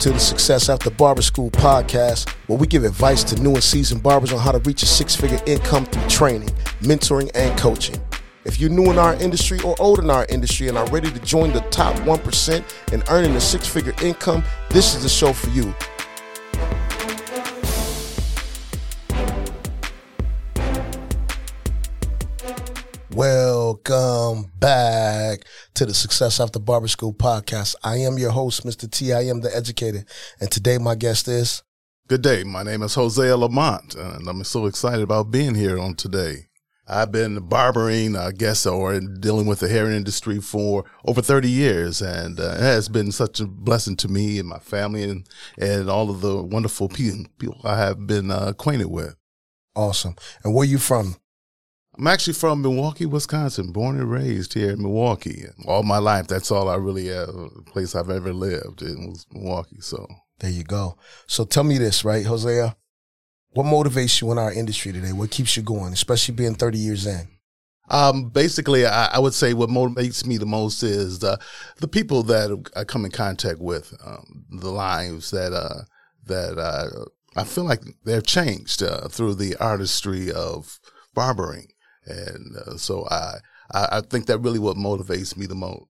to the Success After Barber School podcast, where we give advice to new and seasoned barbers on how to reach a six figure income through training, mentoring, and coaching. If you're new in our industry or old in our industry and are ready to join the top 1% in earning a six figure income, this is the show for you. Welcome back to the Success After Barber School podcast. I am your host, Mr. T. I am the educator. And today my guest is. Good day. My name is Hosea Lamont, and I'm so excited about being here on today. I've been barbering, I guess, or dealing with the hair industry for over 30 years, and uh, it has been such a blessing to me and my family and, and all of the wonderful people I have been uh, acquainted with. Awesome. And where are you from? I'm actually from Milwaukee, Wisconsin, born and raised here in Milwaukee. All my life, that's all I really have, the place I've ever lived in was Milwaukee. So there you go. So tell me this, right, Hosea? What motivates you in our industry today? What keeps you going, especially being 30 years in? Um, basically, I, I, would say what motivates me the most is the the people that I come in contact with, um, the lives that uh, that uh, I feel like they've changed uh, through the artistry of barbering. And uh, so I, I think that really what motivates me the most.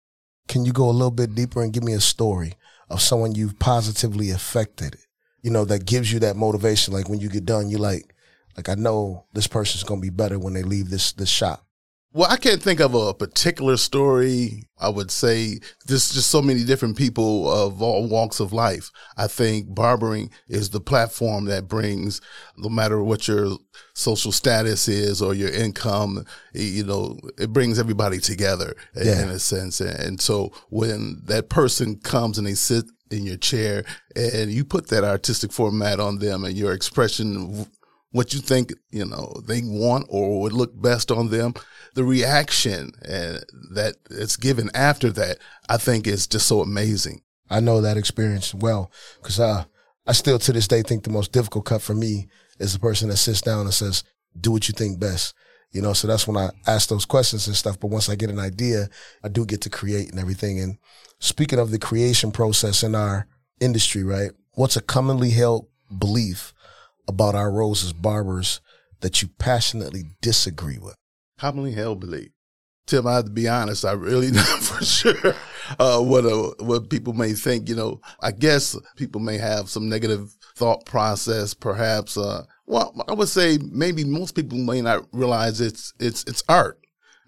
Can you go a little bit deeper and give me a story of someone you've positively affected? You know, that gives you that motivation. Like when you get done, you like, like I know this person's gonna be better when they leave this this shop. Well, I can't think of a particular story. I would say there's just so many different people of all walks of life. I think barbering is the platform that brings, no matter what your social status is or your income, you know, it brings everybody together yeah. in a sense. And so when that person comes and they sit in your chair and you put that artistic format on them and your expression what you think you know they want or would look best on them. The reaction uh, that it's given after that i think is just so amazing. I know that experience well because uh, i still to this day think the most difficult cut for me is the person that sits down and says do what you think best. You know so that's when i ask those questions and stuff but once i get an idea i do get to create and everything. And speaking of the creation process in our industry right what's a commonly held belief about our roles as barbers that you passionately disagree with? Commonly held belief. Tim, I have to be honest, I really not for sure uh, what uh, what people may think. You know, I guess people may have some negative thought process, perhaps. Uh, well, I would say maybe most people may not realize it's it's it's art.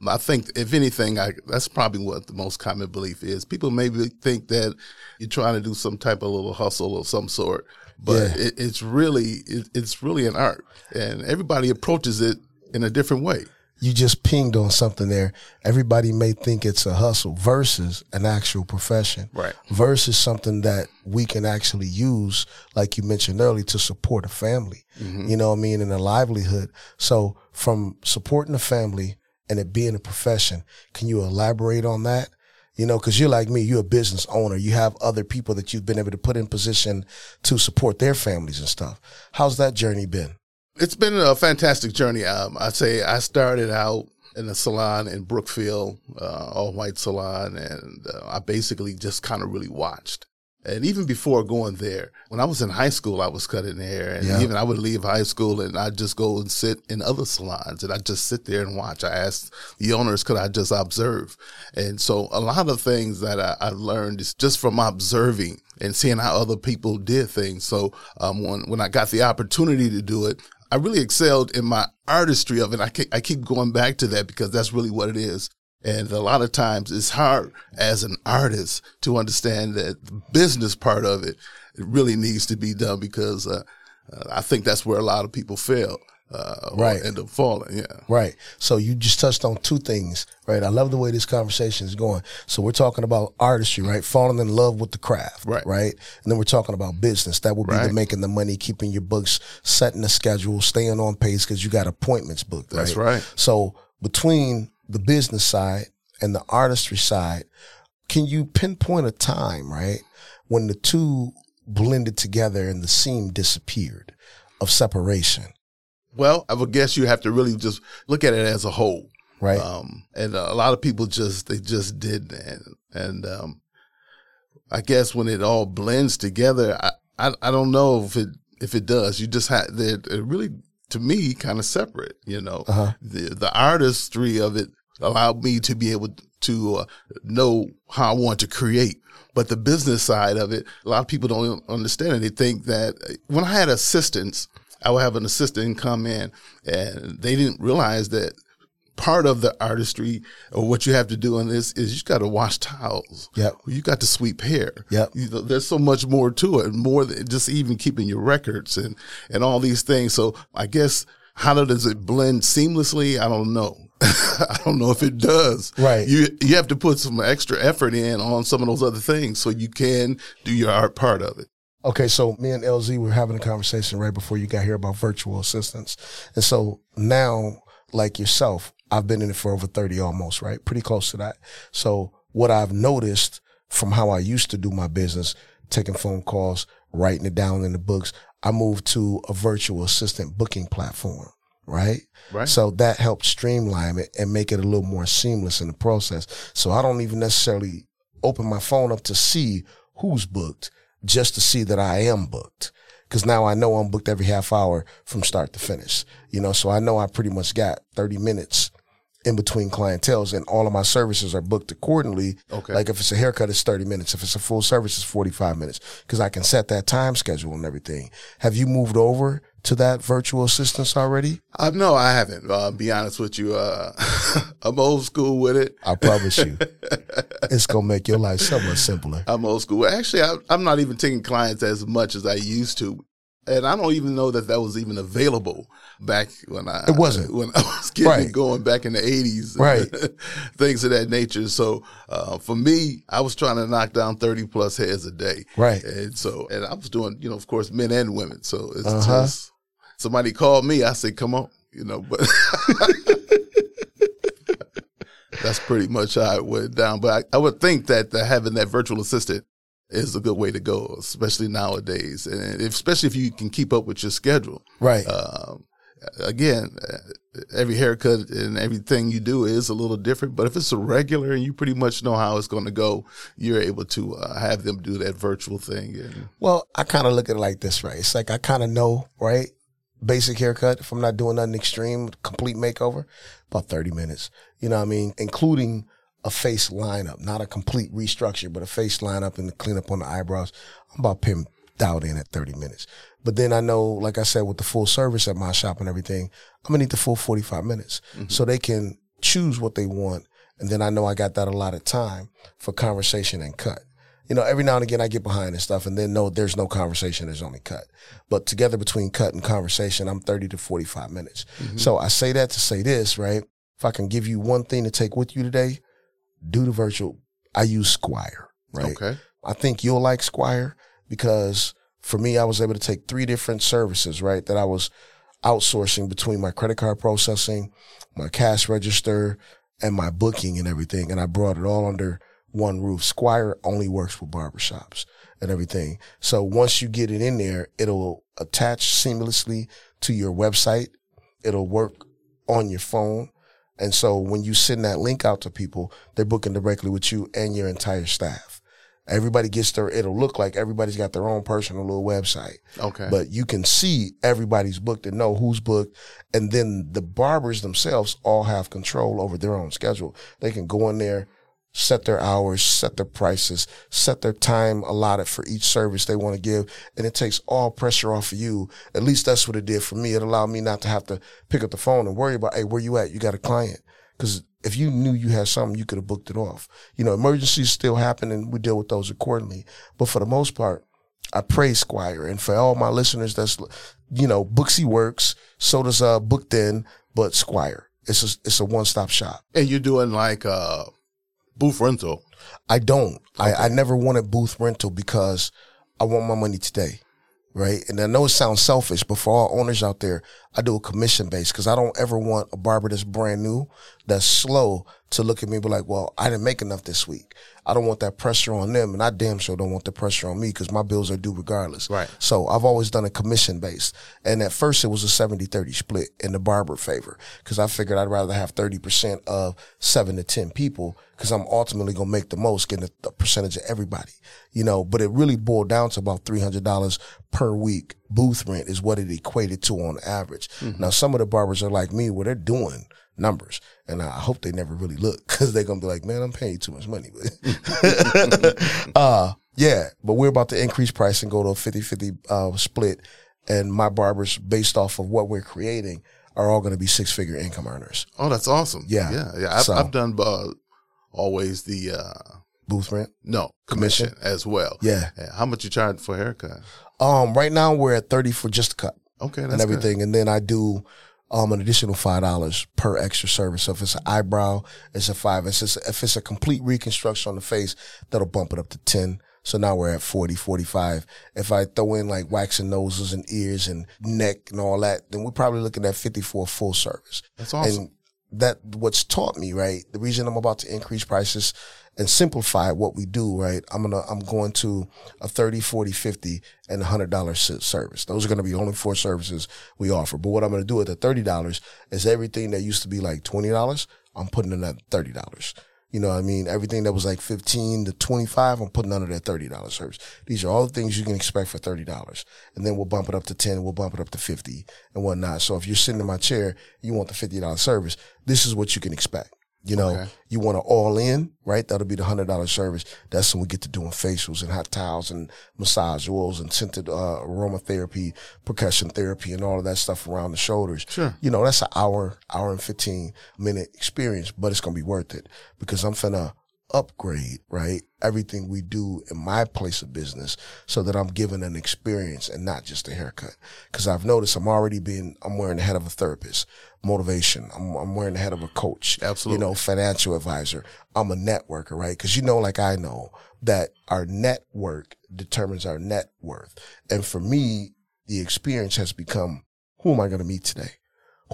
I think, if anything, I, that's probably what the most common belief is. People maybe think that you're trying to do some type of little hustle of some sort, but yeah. it, it's really it, it's really an art, and everybody approaches it in a different way. You just pinged on something there. Everybody may think it's a hustle versus an actual profession, right? Versus something that we can actually use, like you mentioned earlier, to support a family. Mm-hmm. You know what I mean, and a livelihood. So from supporting a family and it being a profession, can you elaborate on that? You know, cause you're like me, you're a business owner. You have other people that you've been able to put in position to support their families and stuff. How's that journey been? It's been a fantastic journey. Um, I say I started out in a salon in Brookfield, uh, all white salon, and uh, I basically just kind of really watched. And even before going there, when I was in high school, I was cutting hair. And yeah. even I would leave high school and I'd just go and sit in other salons and I'd just sit there and watch. I asked the owners, could I just observe? And so a lot of things that I, I learned is just from observing and seeing how other people did things. So um, when, when I got the opportunity to do it, I really excelled in my artistry of it. I, I keep going back to that because that's really what it is. And a lot of times it's hard as an artist to understand that the business part of it, it really needs to be done because uh, uh, I think that's where a lot of people fail. Uh, right. End up falling. Yeah. Right. So you just touched on two things, right? I love the way this conversation is going. So we're talking about artistry, right? Falling in love with the craft, right? Right. And then we're talking about business. That would be right. the making the money, keeping your books, setting the schedule, staying on pace because you got appointments booked. That's right. So between the business side and the artistry side, can you pinpoint a time, right, when the two blended together and the seam disappeared of separation? Well, I would guess you have to really just look at it as a whole. Right. Um, and a lot of people just, they just did. And, and, um, I guess when it all blends together, I, I, I don't know if it if it does. You just have it really to me kind of separate. You know, Uh-huh. the the artistry of it allowed me to be able to uh, know how I want to create. But the business side of it, a lot of people don't understand it. They think that uh, when I had assistants, I would have an assistant come in, and they didn't realize that part of the artistry or what you have to do in this is you got to wash towels. Yeah. You got to sweep hair. Yep. You know, there's so much more to it, more than just even keeping your records and, and all these things. So I guess how does it blend seamlessly? I don't know. I don't know if it does. Right. You you have to put some extra effort in on some of those other things so you can do your art part of it. Okay, so me and LZ were having a conversation right before you got here about virtual assistants. And so now, like yourself, I've been in it for over 30 almost, right? Pretty close to that. So what I've noticed from how I used to do my business, taking phone calls, writing it down in the books, I moved to a virtual assistant booking platform, right? Right. So that helped streamline it and make it a little more seamless in the process. So I don't even necessarily open my phone up to see who's booked, just to see that I am booked. Cause now I know I'm booked every half hour from start to finish. You know, so I know I pretty much got 30 minutes in between clientels and all of my services are booked accordingly. Okay. Like if it's a haircut, it's 30 minutes. If it's a full service, it's 45 minutes. Cause I can set that time schedule and everything. Have you moved over to that virtual assistance already? Uh, no, I haven't. Uh, be honest with you, uh, I'm old school with it. I promise you, it's gonna make your life so much simpler. I'm old school. Actually, I, I'm not even taking clients as much as I used to. And I don't even know that that was even available back when I It wasn't. when I was getting Right. going back in the eighties, Right. things of that nature. So uh, for me, I was trying to knock down thirty plus heads a day, Right. And so, and I was doing, you know, of course, men and women. So it's Uh-huh. just somebody called me, I said, "Come on," you know, but. That's pretty much how it went down. But I, I would think that the, having that virtual assistant is a good way to go, especially nowadays, and especially if you can keep up with your schedule. Right. Um, again, every haircut and everything you do is a little different, but if it's a regular and you pretty much know how it's going to go, you're able to uh, have them do that virtual thing. And Well, I kind of look at it like this, right? It's like I kind of know, right? Basic haircut. If I'm not doing nothing extreme, complete makeover, about 30 minutes. You know what I mean? Including a face lineup, not a complete restructure, but a face lineup and the cleanup on the eyebrows. I'm about pin dialed in at 30 minutes. But then I know, like I said, with the full service at my shop and everything, I'm gonna need the full 45 minutes. Mm-hmm. So they can choose what they want. And then I know I got that a lot of time for conversation and cut. You know, every now and again I get behind and stuff and then no, there's no conversation, there's only cut. But together between cut and conversation, I'm 30 to 45 minutes. Mm-hmm. So I say that to say this, right? If I can give you one thing to take with you today, do the virtual. I use Squire, right? okay, I think you'll like Squire because for me, I was able to take three different services, right? That I was outsourcing between my credit card processing, my cash register, and my booking and everything. And I brought it all under one roof. Squire only works with barbershops and everything. So once you get it in there, it'll attach seamlessly to your website. It'll work on your phone. And so when you send that link out to people, they're booking directly with you and your entire staff. Everybody gets their, it'll look like everybody's got their own personal little website, okay, but you can see everybody's booked and know who's booked. And then the barbers themselves all have control over their own schedule. They can go in there, set their hours, set their prices, set their time allotted for each service they want to give. And it takes all pressure off of you. At least that's what it did for me. It allowed me not to have to pick up the phone and worry about, hey, where you at? You got a client. Cause if you knew you had something, you could have booked it off. You know, emergencies still happen and we deal with those accordingly. But for the most part, I praise Squire. And for all my listeners, that's, you know, Booksy works. So does, uh, Booked In, but Squire. It's a, it's a one-stop shop. and you're doing like uh, booth rental. I don't. I, I never wanted booth rental because I want my money today. Right. And I know it sounds selfish, but for all owners out there, I do a commission base because I don't ever want a barber that's brand new, that's slow to look at me and be like, well, I didn't make enough this week. I don't want that pressure on them, and I damn sure don't want the pressure on me because my bills are due regardless. Right. So I've always done a commission based. And at first it was a 70 30 split in the barber favor because I figured I'd rather have 30% of seven to 10 people because I'm ultimately going to make the most, getting a, a percentage of everybody, you know. But it really boiled down to about $300 per week. Booth rent is what it equated to on average. Now, some of the barbers are like me where they're doing numbers. And I hope they never really look because they're going to be like, man, I'm paying you too much money. uh, yeah, but we're about to increase price and go to a 50 50 uh, split. And my barbers, based off of what we're creating, are all going to be six figure income earners. Oh, that's awesome. Yeah. yeah, yeah. I've, So- I've done uh, always the uh, Booth rent. no commission, Commission? as well. Yeah. How much you charge for haircut? Um, right now we're at 30 for just a cut Okay, that's and everything. And then I do um, an additional $5 per extra service. So if it's an eyebrow, it's a five. If it's, if it's a complete reconstruction on the face, that'll bump it up to 10. So now we're at 40, 45. If I throw in like waxing noses and ears and neck and all that, then we're probably looking at 50 for a full service. That's awesome. And that what's taught me, right? The reason I'm about to increase prices and simplify what we do, right? I'm gonna I'm going to a 30, 40, 50 and a hundred dollar service. Those are gonna be only four services we offer. But what I'm gonna do at the thirty dollars is everything that used to be like twenty dollars, I'm putting in at thirty dollars. You know I mean? Everything that was like 15 to 25, I'm putting under that $30 service. These are all the things you can expect for $30. And then we'll bump it up to 10, we'll bump it up to 50 and whatnot. So if you're sitting in my chair, you want the $50 service, this is what you can expect. You know, Okay. you want to all in, right? That'll be the hundred dollar service. That's when we get to doing facials and hot towels and massage oils and scented uh, aromatherapy, percussion therapy, and all of that stuff around the shoulders. Sure. You know, that's an hour, hour and fifteen minute experience, but it's gonna be worth it because I'm finna upgrade, right? Everything we do in my place of business so that I'm given an experience and not just a haircut. Cause I've noticed I'm already being, I'm wearing the head of a therapist, motivation. I'm, I'm wearing the head of a coach, Absolutely. you know, financial advisor. I'm a networker, right? Cause you know, like I know that our network determines our net worth. And for me, the experience has become, who am I going to meet today?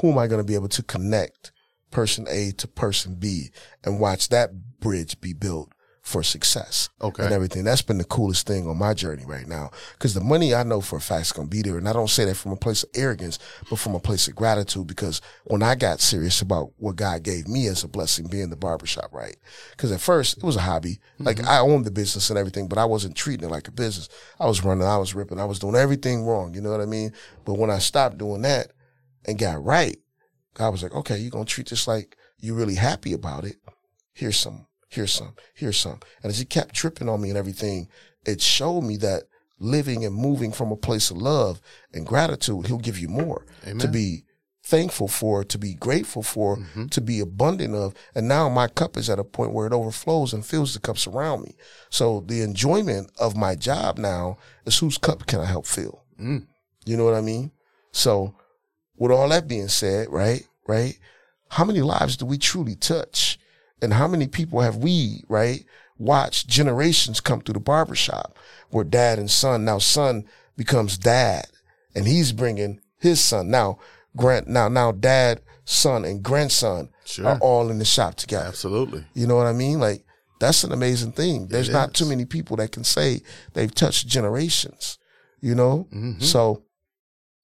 Who am I going to be able to connect person A to person B and watch that bridge be built for success Okay. and everything. That's been the coolest thing on my journey right now. Cause the money I know for a fact is going to be there. And I don't say that from a place of arrogance, but from a place of gratitude. Because when I got serious about what God gave me as a blessing being the barbershop, right? Cause at first it was a hobby. Like mm-hmm. I owned the business and everything, but I wasn't treating it like a business. I was running, I was ripping, I was doing everything wrong. You know what I mean? But when I stopped doing that and got right, God was like, okay, you're going to treat this like you're really happy about it. Here's some, here's some, here's some. And as he kept tripping on me and everything, it showed me that living and moving from a place of love and gratitude, he'll give you more to be thankful for, to be grateful for, to be abundant of. And now my cup is at a point where it overflows and fills the cups around me. So the enjoyment of my job now is whose cup can I help fill? Mm. You know what I mean? So with all that being said, right, right, how many lives do we truly touch? And how many people have we, right, watched generations come through the barbershop where dad and son, now son becomes dad and he's bringing his son. Now, grant, now, now dad, son and grandson Sure. are all in the shop together. Absolutely. You know what I mean? Like that's an amazing thing. There's not too many people that can say they've touched generations. You know? Mhm. So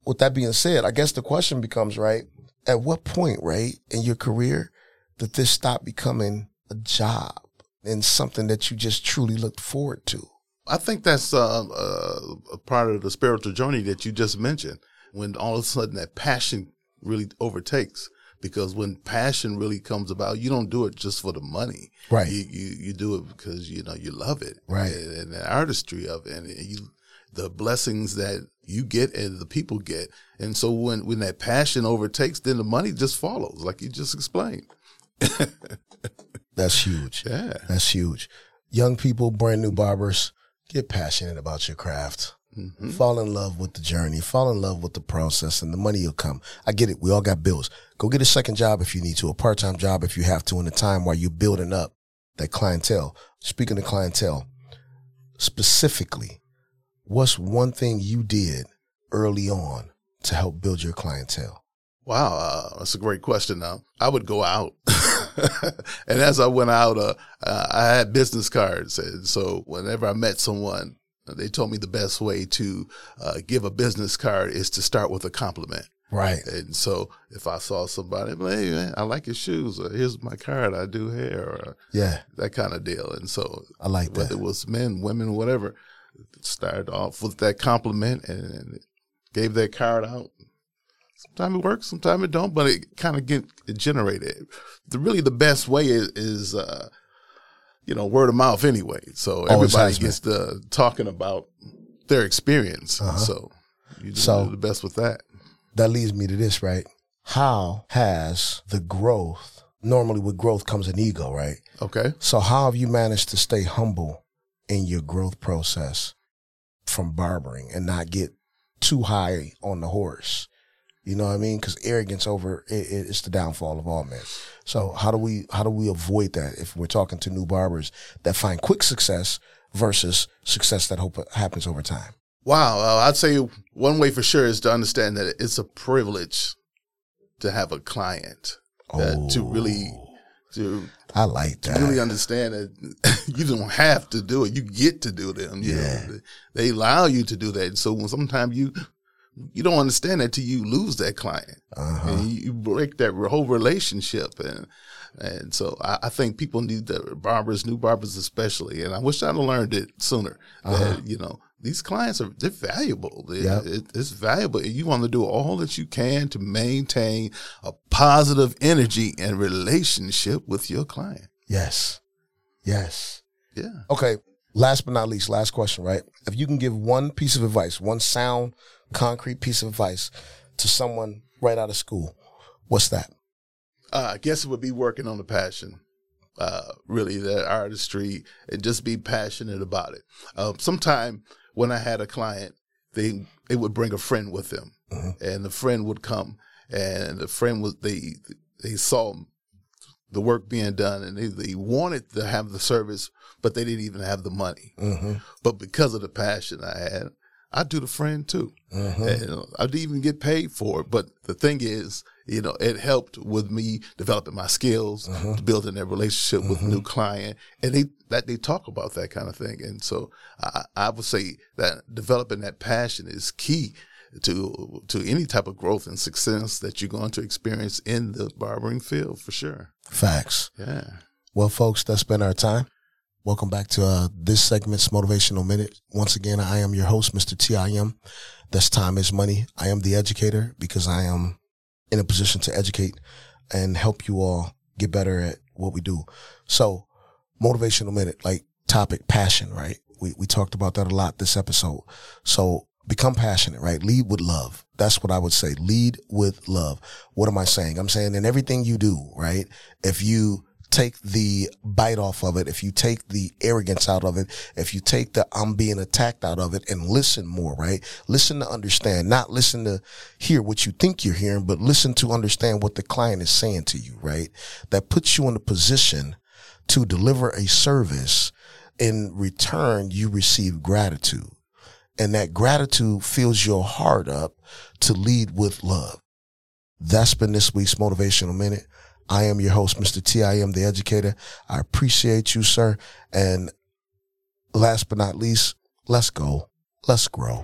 with that being said, I guess the question becomes, right, at what point, right, in your career did this stop becoming a job and something that you just truly looked forward to? I think that's uh, uh, a part of the spiritual journey that you just mentioned. When all of a sudden that passion really overtakes, because when passion really comes about, you don't do it just for the money. Right. You you, you do it because you know you love it, Right. And, and the artistry of it, and you the blessings that you get and the people get. And so when when that passion overtakes, then the money just follows, like you just explained. That's huge. Yeah. That's huge. Young people, brand new barbers, get passionate about your craft. Mm-hmm. Fall in love with the journey. Fall in love with the process, and the money will come. I get it. We all got bills. Go get a second job if you need to, a part time job if you have to, in the time while you're building up that clientele. Speaking of clientele, specifically, what's one thing you did early on to help build your clientele? Wow, uh, that's a great question. Now I would go out. and as I went out, uh, uh, I had business cards, and so whenever I met someone, they told me the best way to uh, give a business card is to start with a compliment. Right. And so if I saw somebody, hey, man, I like your shoes, or here's my card, I do hair, or Yeah. that kind of deal. And so I like whether that. it was men, women, whatever, started off with that compliment and gave that card out. Sometimes it works, sometimes it don't, but it kind of get it generated. The really the best way is, is uh, you know, word of mouth anyway. So Always everybody gets to talking about their experience. So you just Uh-huh. So- do the best with that. that leads me to this, right? How has the growth, normally with growth comes an ego, right? Okay. So how have you managed to stay humble in your growth process from barbering and not get too high on the horse? You know what I mean? Because arrogance over it, it- it's the downfall of all men. So how do we how do we avoid that if we're talking to new barbers that find quick success versus success that hope happens over time? Wow. I'd say one way for sure is to understand that it's a privilege to have a client that to really oh. To I like that. You really understand that you don't have to do it. You get to do them. You Yeah. know, they allow you to do that. And so when sometimes you you don't understand that till you lose that client uh-huh. and you, break that whole relationship and and so I, I think people need the barbers, new barbers especially, and I wish I'd have learned it sooner. That you know these clients are they're valuable. Yep. it, it's valuable. You want to do all that you can to maintain a positive energy and relationship with your client. Yes. Yes. Yeah. Okay. Last but not least, last question, right? If you can give one piece of advice, one sound, concrete piece of advice to someone right out of school, what's that? Uh, I guess it would be working on the passion, uh, really, that artistry, and just be passionate about it. Um, sometime when I had a client, they they would bring a friend with them, and the friend would come, and the friend was they they saw the work being done, and they, they wanted to have the service, but they didn't even have the money. Mm-hmm. But because of the passion I had, I do the friend too. Mm-hmm. And I didn't even get paid for it. But the thing is, you know, it helped with me developing my skills, building that relationship with new client, and they that they talk about that kind of thing. And so I, I would say that developing that passion is key to to any type of growth and success that you're going to experience in the barbering field for sure. Facts. Yeah. Well, folks, that's been our time. Welcome back to uh, this segment's Motivational Minute. Once again, I am your host, Mr. TIM. This time is money. I am the educator because I am in a position to educate and help you all get better at what we do. So, Motivational Minute, like topic, passion, right? We, we talked about that a lot this episode. So, become passionate, right? Lead with love. That's what I would say. Lead with love. What am I saying? I'm saying in everything you do, right? If you take the bite off of it, if you take the arrogance out of it, if you take the I'm being attacked out of it and listen more, right? Listen to understand, not listen to hear what you think you're hearing, but listen to understand what the client is saying to you, right? That puts you in a position to deliver a service. In return, you receive gratitude and that gratitude fills your heart up to lead with love. That's been this week's Motivational Minute. I am your host, Mr. T. I am the educator. I appreciate you, sir. And last but not least, let's go. Let's grow.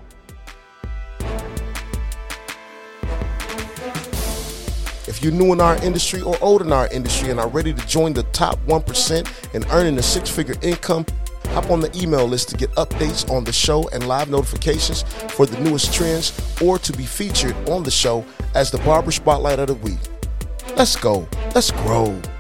If you're new in our industry or old in our industry and are ready to join the top 1% in earning a six figure income, hop on the email list to get updates on the show and live notifications for the newest trends or to be featured on the show as the Barber Spotlight of the Week. Let's go. Let's grow.